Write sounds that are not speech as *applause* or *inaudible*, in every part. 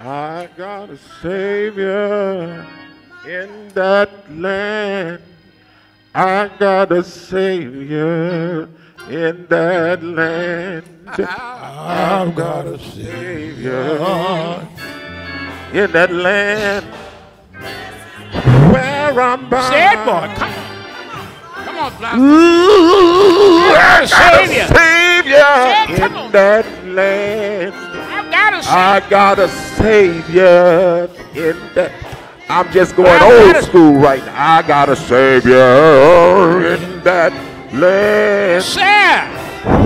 I got a Savior in that land. I got a Savior in that land. I've got a Savior in that land where I'm bound. Say it, boy. Come on. Come on, Blossom. Ooh, I got Savior. a Savior Say it, come in on. that land. I got to say. I a Savior in that. I'm just going old school right now. I got a Savior in that land Say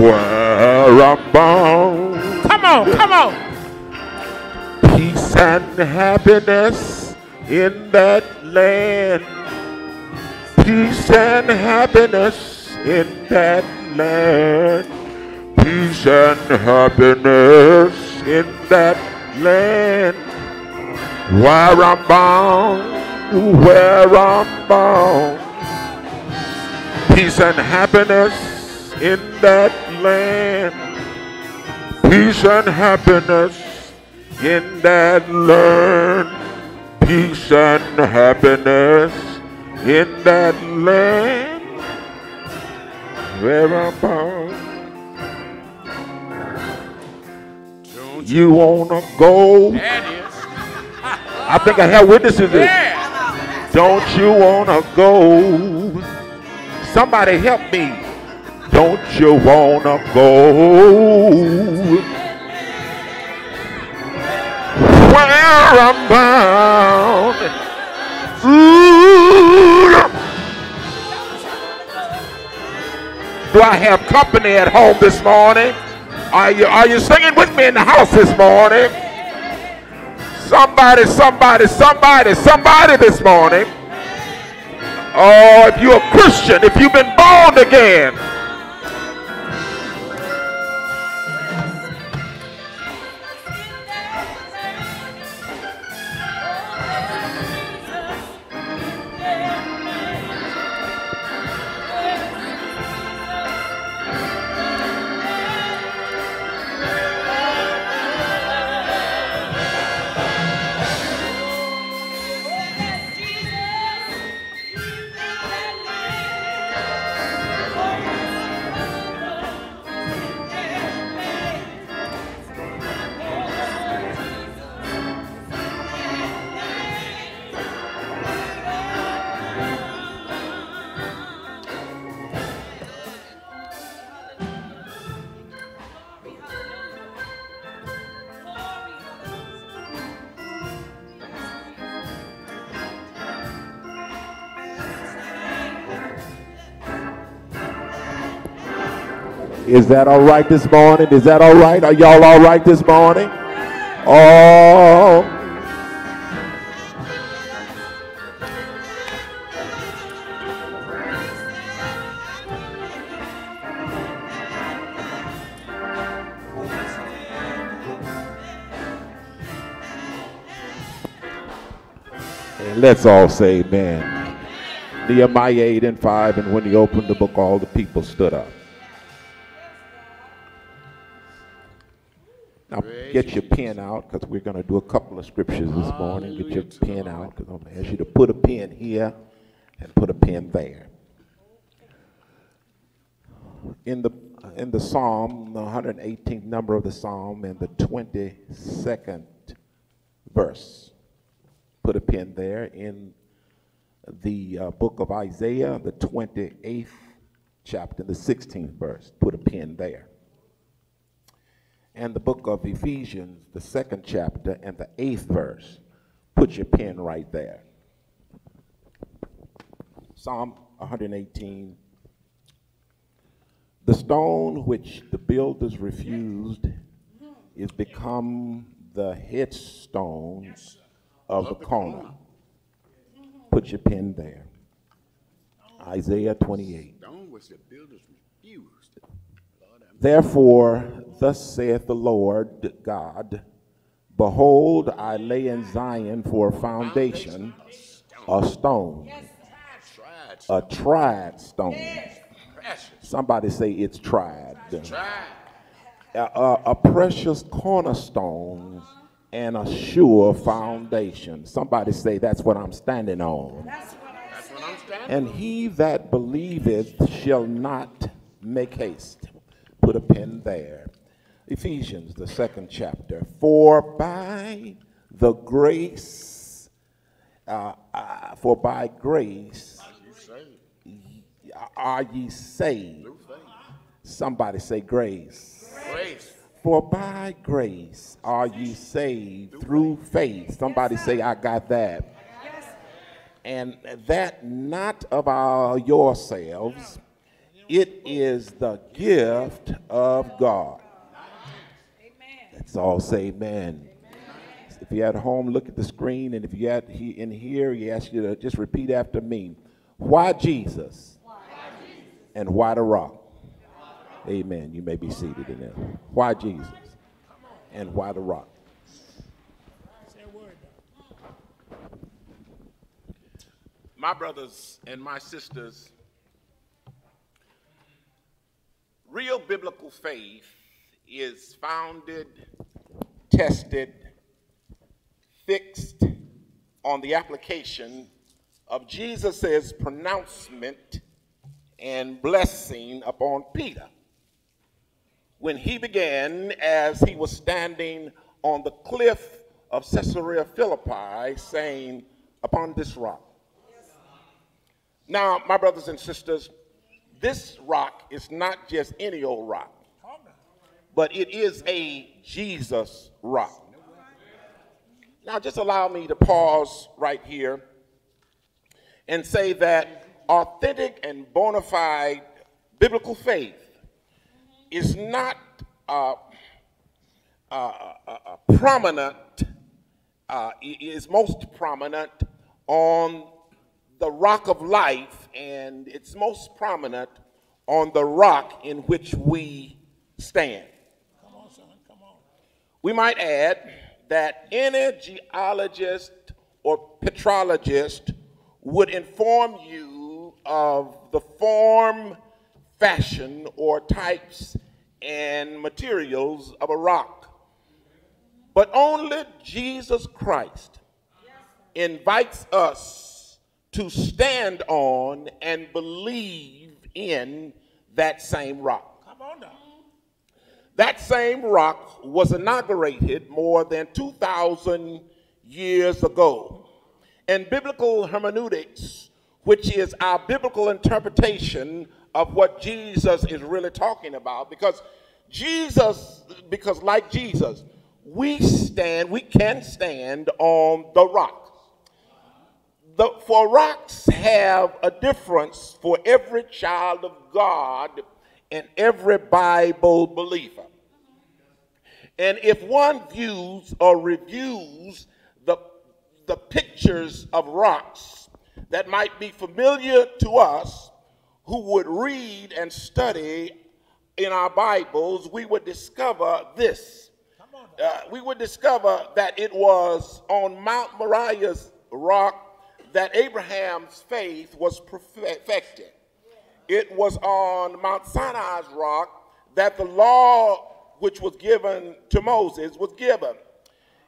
where I'm bound. Come on, come on. Peace and happiness in that land. Peace and happiness in that land. Peace and happiness in that land. Where I'm bound, where I'm bound. Peace and happiness in that land. Peace and happiness in that land. Peace and happiness in that land. Where I'm bound. You wanna go? There it is. I think I have witnesses. Yeah. Don't you wanna go? Somebody help me. Don't you wanna go? Where I'm bound. Ooh. Do I have company at home this morning? Are you are you singing with me in the house this morning? Somebody, somebody, somebody, somebody this morning. Oh, if you're a Christian, if you've been born again. Is that all right this morning? Is that all right? Are y'all all right this morning? Oh. And let's all say amen. Nehemiah 8 and 5, and when he opened the book, all the people stood up. Get your pen out because we're going to do a couple of scriptures this morning. Get your pen out because I'm going to ask you to put a pen here and put a pen there. In the in the Psalm, the 118th number of the Psalm, and the 22nd verse, put a pen there. In the uh, book of Isaiah, the 28th chapter, the 16th verse, put a pen there and the book of Ephesians, the second chapter, and the eighth verse. Put your pen right there. Psalm 118. The stone which the builders refused is become the headstone of the corner. Put your pen there. Isaiah 28. Stone was the builders refused. Therefore, thus saith the Lord God Behold, I lay in Zion for a foundation a stone, a tried stone. Somebody say it's tried. A, a- a precious cornerstone and a sure foundation. Somebody say, That's what I'm standing on. And he that believeth shall not make haste. Put a pin there. Ephesians, the second chapter. For by the grace, uh, uh, for by grace are ye saved. Somebody say grace. Grace. For by grace are ye saved through faith. Somebody say, I got that. And that not of our yourselves, it is the gift of God. Let's all say amen. If you're at home, look at the screen, and if you're in here, he asks you to just repeat after me. Why Jesus? And why the rock? Amen. You may be seated in there. Why Jesus? And why the rock? My brothers and my sisters, real biblical faith is founded, tested, fixed on the application of Jesus' pronouncement and blessing upon Peter when he began as he was standing on the cliff of Caesarea Philippi saying, Upon this rock. Now, my brothers and sisters, this rock is not just any old rock, but it is a Jesus rock. Now, just allow me to pause right here and say that authentic and bona fide biblical faith is not uh, uh, uh, uh, prominent, is most prominent on the rock of life, and it's most prominent on the rock in which we stand. We might add that any geologist or petrologist would inform you of the form, fashion, or types and materials of a rock. But only Jesus Christ invites us to stand on and believe in that same rock. That same rock was inaugurated more than 2,000 years ago. And biblical hermeneutics, which is our biblical interpretation of what Jesus is really talking about, because Jesus, because like Jesus, we stand, we can stand on the rock. The, for rocks have a difference for every child of God and every Bible believer. And if one views or reviews the, the pictures of rocks that might be familiar to us who would read and study in our Bibles, we would discover this. Uh, we would discover that it was on Mount Moriah's rock that Abraham's faith was perfected. It was on Mount Sinai's rock that the law which was given to Moses was given.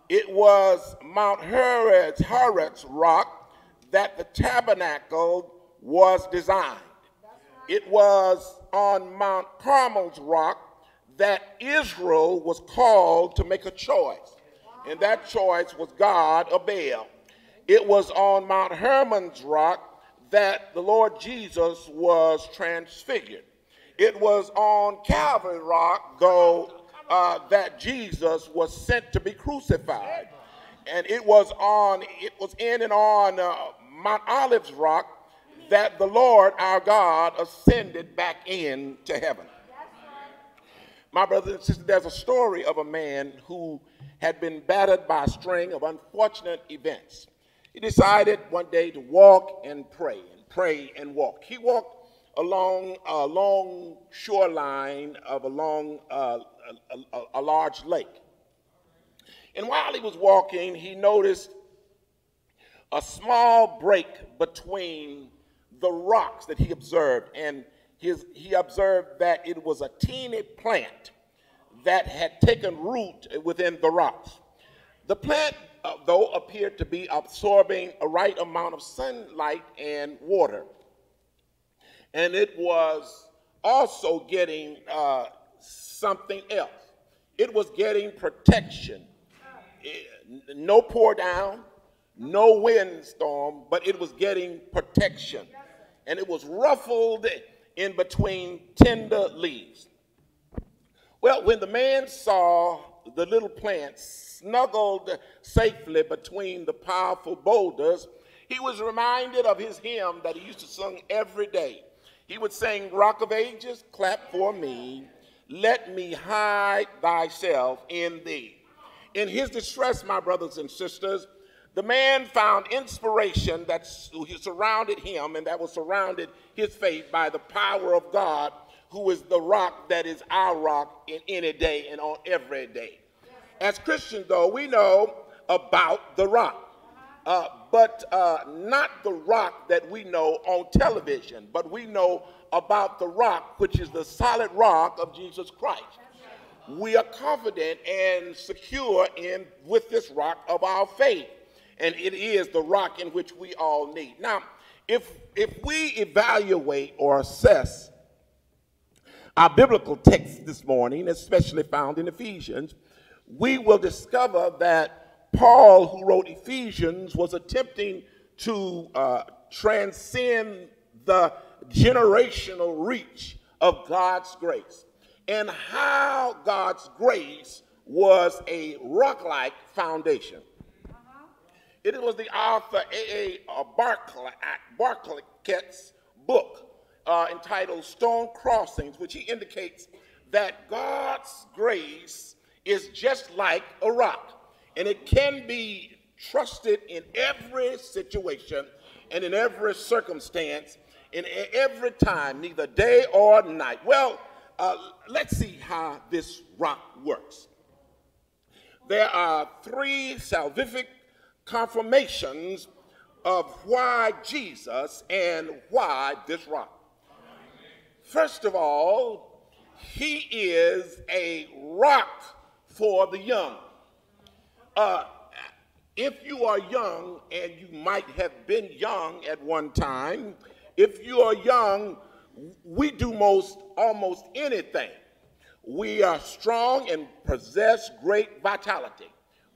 It was Mount Horeb's, Horeb's rock that the tabernacle was designed. It was on Mount Carmel's rock that Israel was called to make a choice. And that choice was God or Baal. It was on Mount Hermon's rock that the Lord Jesus was transfigured. It was on Calvary rock, though, uh, that Jesus was sent to be crucified. And it was on, it was in and on uh, Mount Olives rock that the Lord our God ascended back into heaven. My brothers and sisters, there's a story of a man who had been battered by a string of unfortunate events. He decided one day to walk and pray, and pray and walk. He walked along a long shoreline of a long, uh, a, a, a large lake. And while he was walking, he noticed a small break between the rocks that he observed. And his, he observed that it was a teeny plant that had taken root within the rocks. The plant, uh, though, appeared to be absorbing a right amount of sunlight and water. And it was also getting uh, something else. It was getting protection. It- no pour down, no windstorm, but it was getting protection. And it was ruffled in between tender leaves. Well, when the man saw the little plant snuggled safely between the powerful boulders, he was reminded of his hymn that he used to sing every day. He would sing, Rock of Ages, clap for me, let me hide thyself in thee. In his distress, my brothers and sisters, the man found inspiration that surrounded him and that was surrounded his faith by the power of God, who is the rock that is our rock in any day and on every day. As Christians, though, we know about the rock, uh, but uh, not the rock that we know on television, but we know about the rock, which is the solid rock of Jesus Christ. We are confident and secure in with this rock of our faith and it is the rock in which we all need. Now if if we evaluate or assess our biblical text this morning especially found in ephesians we will discover that paul who wrote ephesians was attempting to uh, transcend the generational reach of god's grace and how God's grace was a rock like foundation. It was the author A.A. Barclay, Barclay's book uh, entitled Stone Crossings, which he indicates that God's grace is just like a rock, and it can be trusted in every situation and in every circumstance, in every time, neither day or night. Well, uh, let's see how this rock works. There are three salvific confirmations of why Jesus and why this rock. First of all, he is a rock for the young. Uh, if you are young, and you might have been young at one time, if you are young, we do most almost anything. We are strong and possess great vitality.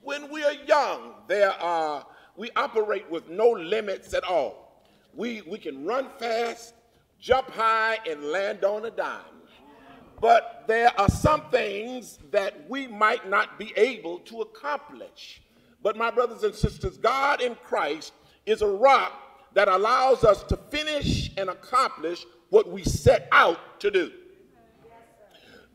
When we are young, there are we operate with no limits at all. We we can run fast, jump high, and land on a dime. But there are some things that we might not be able to accomplish. But my brothers and sisters, God in Christ is a rock that allows us to finish and accomplish what we set out to do.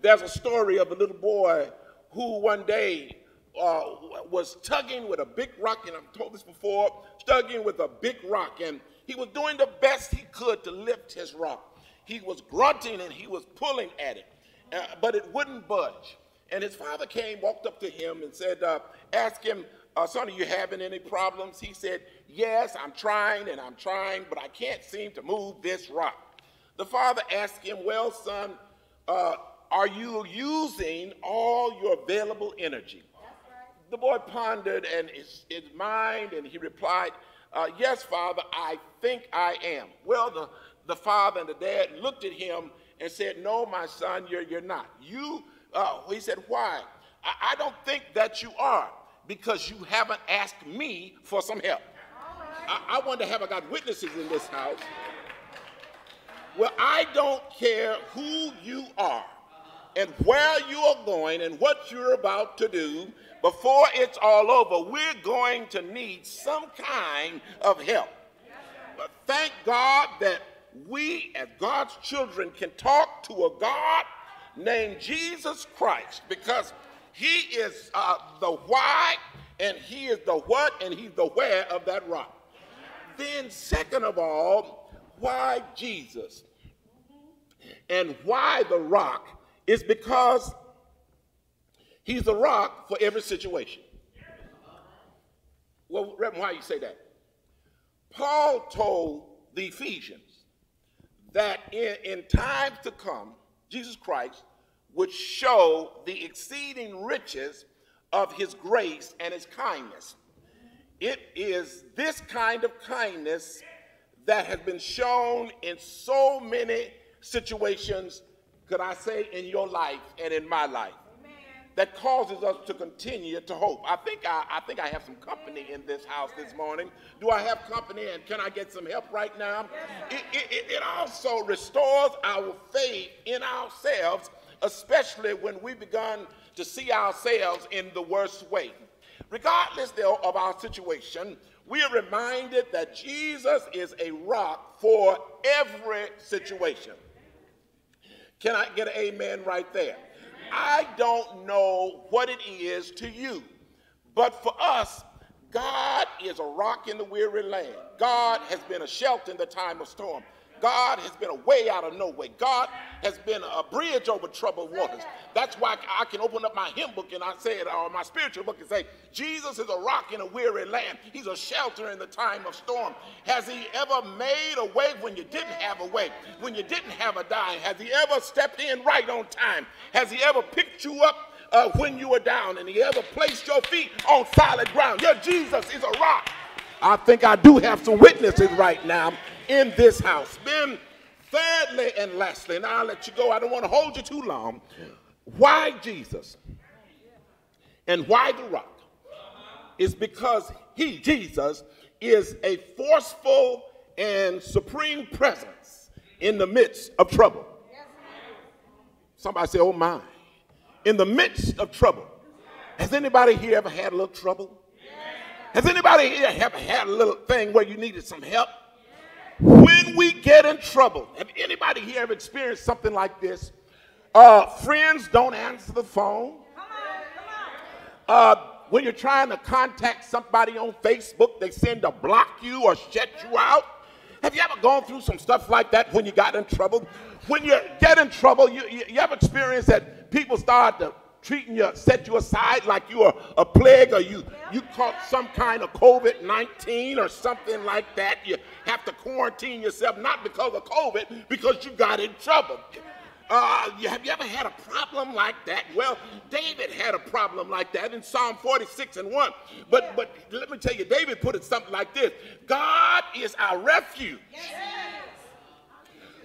There's a story of a little boy who one day uh, was tugging with a big rock, and I've told this before, tugging with a big rock, and he was doing the best he could to lift his rock. He was grunting and he was pulling at it, uh, but it wouldn't budge. And his father came, walked up to him, and said, uh, "Ask him, uh, son, are you having any problems?" He said, "Yes, I'm trying and I'm trying, but I can't seem to move this rock." The father asked him, "Well, son, uh, are you using all your available energy?" The boy pondered and his, his mind, and he replied, uh, Yes, Father, I think I am. Well, the, the father and the dad looked at him and said, No, my son, you're, you're not. You, uh, he said, Why? I, I don't think that you are because you haven't asked me for some help. I, I wonder, have I got witnesses in this house? Well, I don't care who you are and where you are going and what you're about to do. Before it's all over, we're going to need some kind of help. But thank God that we, as God's children, can talk to a God named Jesus Christ because He is uh, the why and He is the what and He's the where of that rock. Then, second of all, why Jesus? And why the rock is because he's the rock for every situation. Well, Reverend, why you say that? Paul told the Ephesians that in, in times to come, Jesus Christ would show the exceeding riches of his grace and his kindness. It is this kind of kindness that has been shown in so many situations, could I say, in your life and in my life, that causes us to continue to hope. I think I, I think I have some company in this house this morning. Do I have company and can I get some help right now? It, it, it also restores our faith in ourselves, especially when we begun to see ourselves in the worst way. Regardless though of our situation, we are reminded that Jesus is a rock for every situation. Can I get an amen right there? I don't know what it is to you, but for us, God is a rock in the weary land. God has been a shelter in the time of storm. God has been a way out of no way. God has been a bridge over troubled waters. That's why I can open up my hymn book and I say it, or my spiritual book and say, Jesus is a rock in a weary land. He's a shelter in the time of storm. Has he ever made a way when you didn't have a way, when you didn't have a dime? Has he ever stepped in right on time? Has he ever picked you up uh, when you were down and he ever placed your feet on solid ground? Your Jesus is a rock. I think I do have some witnesses right now in this house. Then, thirdly and lastly, and I'll let you go, I don't want to hold you too long. Why Jesus and why the rock? Is because he, Jesus, is a forceful and supreme presence in the midst of trouble. Somebody say, oh my. In the midst of trouble. Has anybody here ever had a little trouble? Has anybody here ever had a little thing where you needed some help? We get in trouble, have anybody here ever experienced something like this? Uh, friends don't answer the phone. Uh, when you're trying to contact somebody on Facebook, they send to block you or shut you out. Have you ever gone through some stuff like that when you got in trouble? When you get in trouble, you, you, you ever experienced that people start to treating you, set you aside like you are a plague or you, you caught some kind of COVID 19 or something like that. You have to quarantine yourself, not because of COVID, because you got in trouble. Uh, have you ever had a problem like that? Well, David had a problem like that in Psalm 46 and 1. But, but let me tell you, David put it something like this God is our refuge.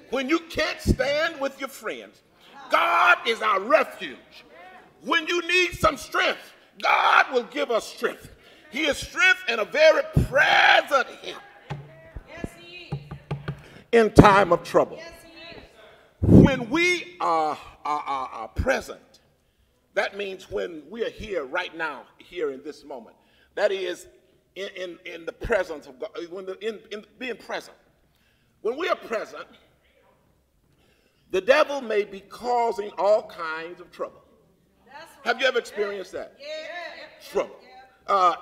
When you can't stand with your friends, God is our refuge. When you need some strength, God will give us strength. He is strength and a very present help in time of trouble. When we are, are, are, are, present, that means when we are here right now, here in this moment. That is in, in, in the presence of God, when the, in, in being present. When we are present, the devil may be causing all kinds of trouble. Have you ever experienced that? Trouble. Uh,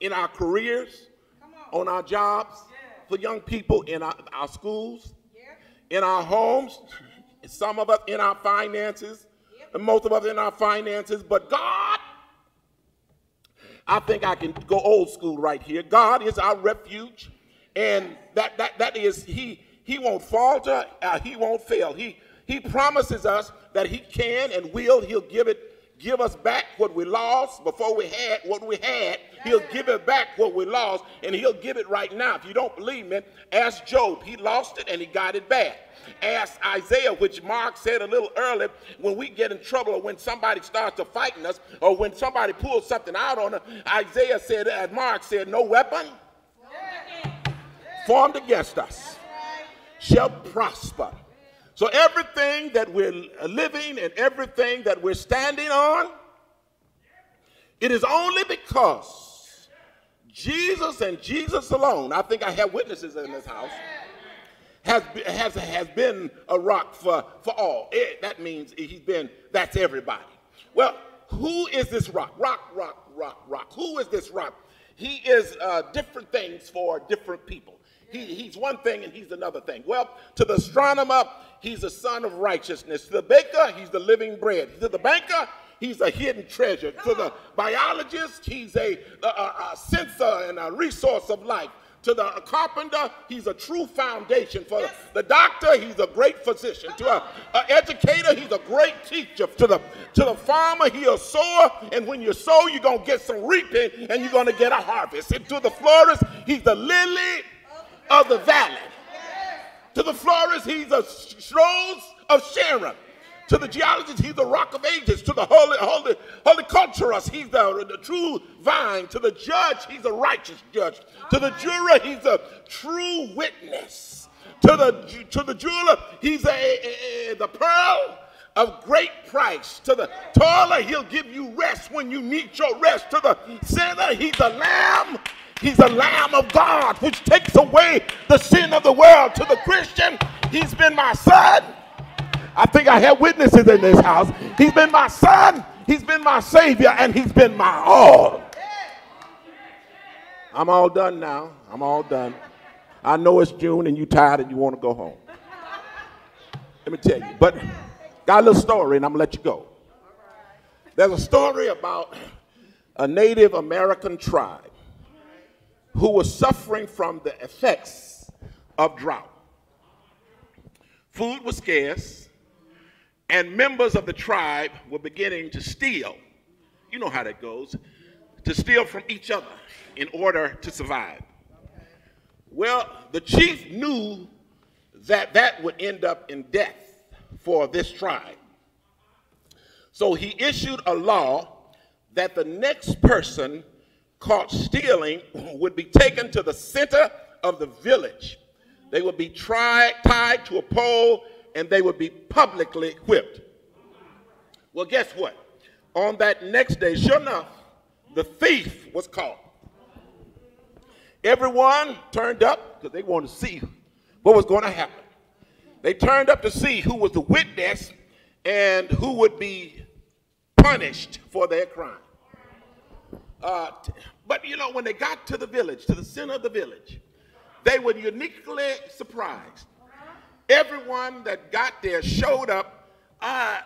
in our careers, on our jobs, for young people in our, our schools, in our homes, *laughs* some of us in our finances, and most of us in our finances. But God, I think I can go old school right here. God is our refuge, and that that that is He. He won't falter. Uh, he won't fail. He He promises us that He can and will. He'll give it give us back what we lost before we had what we had. He'll give it back what we lost, and he'll give it right now. If you don't believe me, ask Job. He lost it and he got it back. Ask Isaiah, which Mark said a little earlier, when we get in trouble or when somebody starts to fighting us or when somebody pulls something out on us, Isaiah said, as Mark said, no weapon formed against us shall prosper. So everything that we're living and everything that we're standing on, it is only because Jesus and Jesus alone, I think I have witnesses in this house, has, has, has been a rock for, for all. It, that means he's been, that's everybody. Well, who is this rock? Rock, rock, rock, rock. Who is this rock? He is uh, different things for different people. He, he's one thing and he's another thing. Well, to the astronomer, he's a son of righteousness. To the baker, he's the living bread. To the banker, he's a hidden treasure. To the biologist, he's a, a, a sensor and a resource of life. To the carpenter, he's a true foundation. For the, the doctor, he's a great physician. To an educator, he's a great teacher. To the to the farmer, he's a sower. And when you sow, you're gonna get some reaping, and you're gonna get a harvest. And to the florist, he's the lily of the valley. To the florist, he's a rose of Sharon. To the geologist, he's the rock of ages. To the holy, holy, holy culturist, he's the, the true vine. To the judge, he's a righteous judge. To the juror, he's a true witness. To the to the jeweler, he's a, a, a, the pearl of great price. To the toiler, he'll give you rest when you need your rest. To the sinner, he's a lamb. He's the lamb of God, which takes away the sin of the world. To the Christian, he's been my son. I think I have witnesses in this house. He's been my son, he's been my savior, and he's been my all. I'm all done now. I'm all done. I know it's June and you tired and you want to go home. Let me tell you. But got a little story and I'm gonna let you go. There's a story about a Native American tribe who was suffering from the effects of drought. Food was scarce, and members of the tribe were beginning to steal. You know how that goes to steal from each other in order to survive. Well, the chief knew that that would end up in death for this tribe. So he issued a law that the next person caught stealing would be taken to the center of the village. They would be tried, tied to a pole and they would be publicly whipped. Well, guess what? On that next day, sure enough, the thief was caught. Everyone turned up because they wanted to see what was going to happen. They turned up to see who was the witness and who would be punished for their crime. Uh, but you know, when they got to the village, to the center of the village, they were uniquely surprised. Everyone that got there showed up. Uh,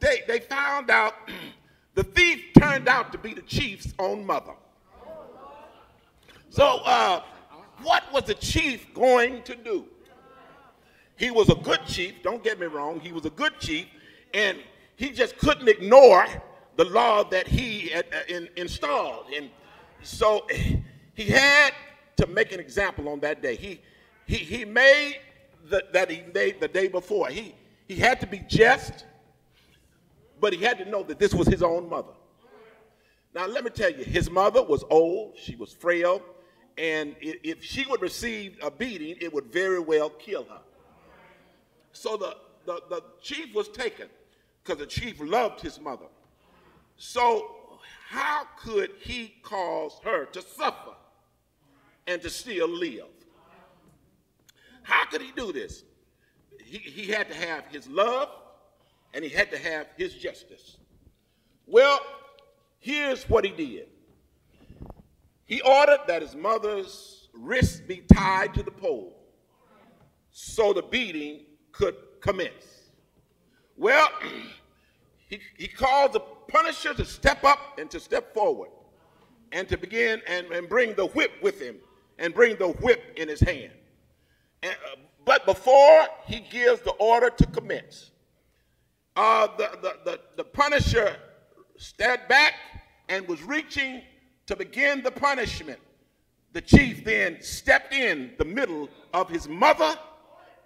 they, they found out *clears throat* the thief turned out to be the chief's own mother. So, uh, what was the chief going to do? He was a good chief, don't get me wrong, he was a good chief, and he just couldn't ignore the law that he had uh, in, installed. And so he had to make an example on that day. He, he, he made the, that he made the day before. He, he had to be just, but he had to know that this was his own mother. Now, let me tell you, his mother was old, she was frail, and if she would receive a beating, it would very well kill her. So the, the, the chief was taken because the chief loved his mother. So, how could he cause her to suffer and to still live? How could he do this? He, he had to have his love and he had to have his justice. Well, here's what he did he ordered that his mother's wrists be tied to the pole so the beating could commence. Well, *clears throat* he, he called the punisher to step up and to step forward and to begin and, and bring the whip with him and bring the whip in his hand. And, uh, but before he gives the order to commence, uh, the, the, the, the punisher stepped back and was reaching to begin the punishment. The chief then stepped in the middle of his mother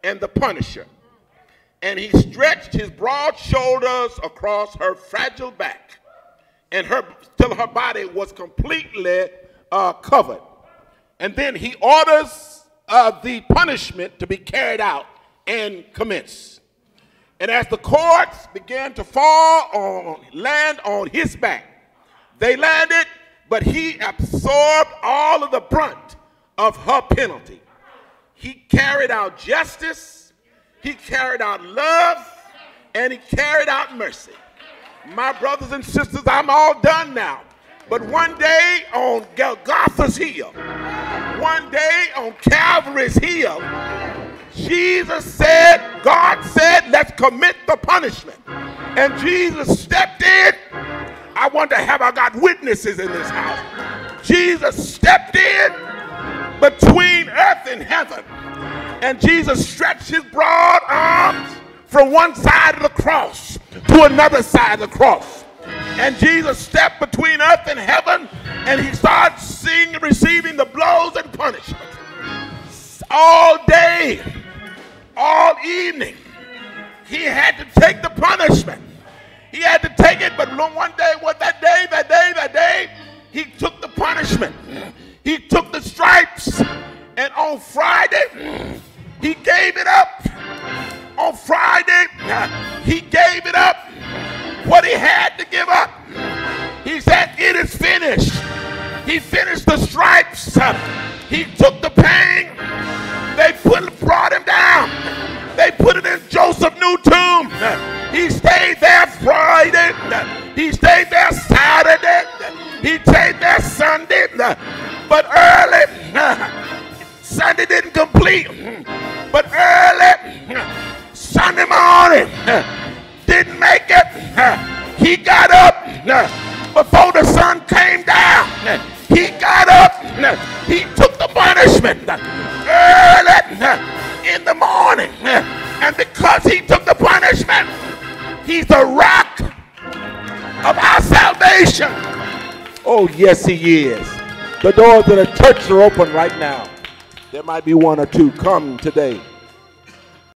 and the punisher. And he stretched his broad shoulders across her fragile back and her till her body was completely uh, covered. And then he orders of the punishment to be carried out and commence. And as the cords began to fall on land on his back, they landed, but he absorbed all of the brunt of her penalty. He carried out justice, he carried out love, and he carried out mercy. My brothers and sisters, I'm all done now. But one day on Golgotha's hill, one day on Calvary's hill, Jesus said, God said, let's commit the punishment. And Jesus stepped in. I wonder, have I got witnesses in this house? Jesus stepped in between earth And Jesus stretched his broad arms from one side of the cross to another side of the cross. And Jesus stepped between earth and heaven and he started seeing and receiving the blows and punishment. All day, all evening, he had to take the punishment. He had to take it, but one day, what that day, that day, that day, he took the punishment. He took the stripes. And on Friday, he gave it up. On Friday, he gave it up. What he had to give up. He said, It is finished. He finished the stripes. He took yes, he is. The doors of the church are open right now. There might be one or two come today.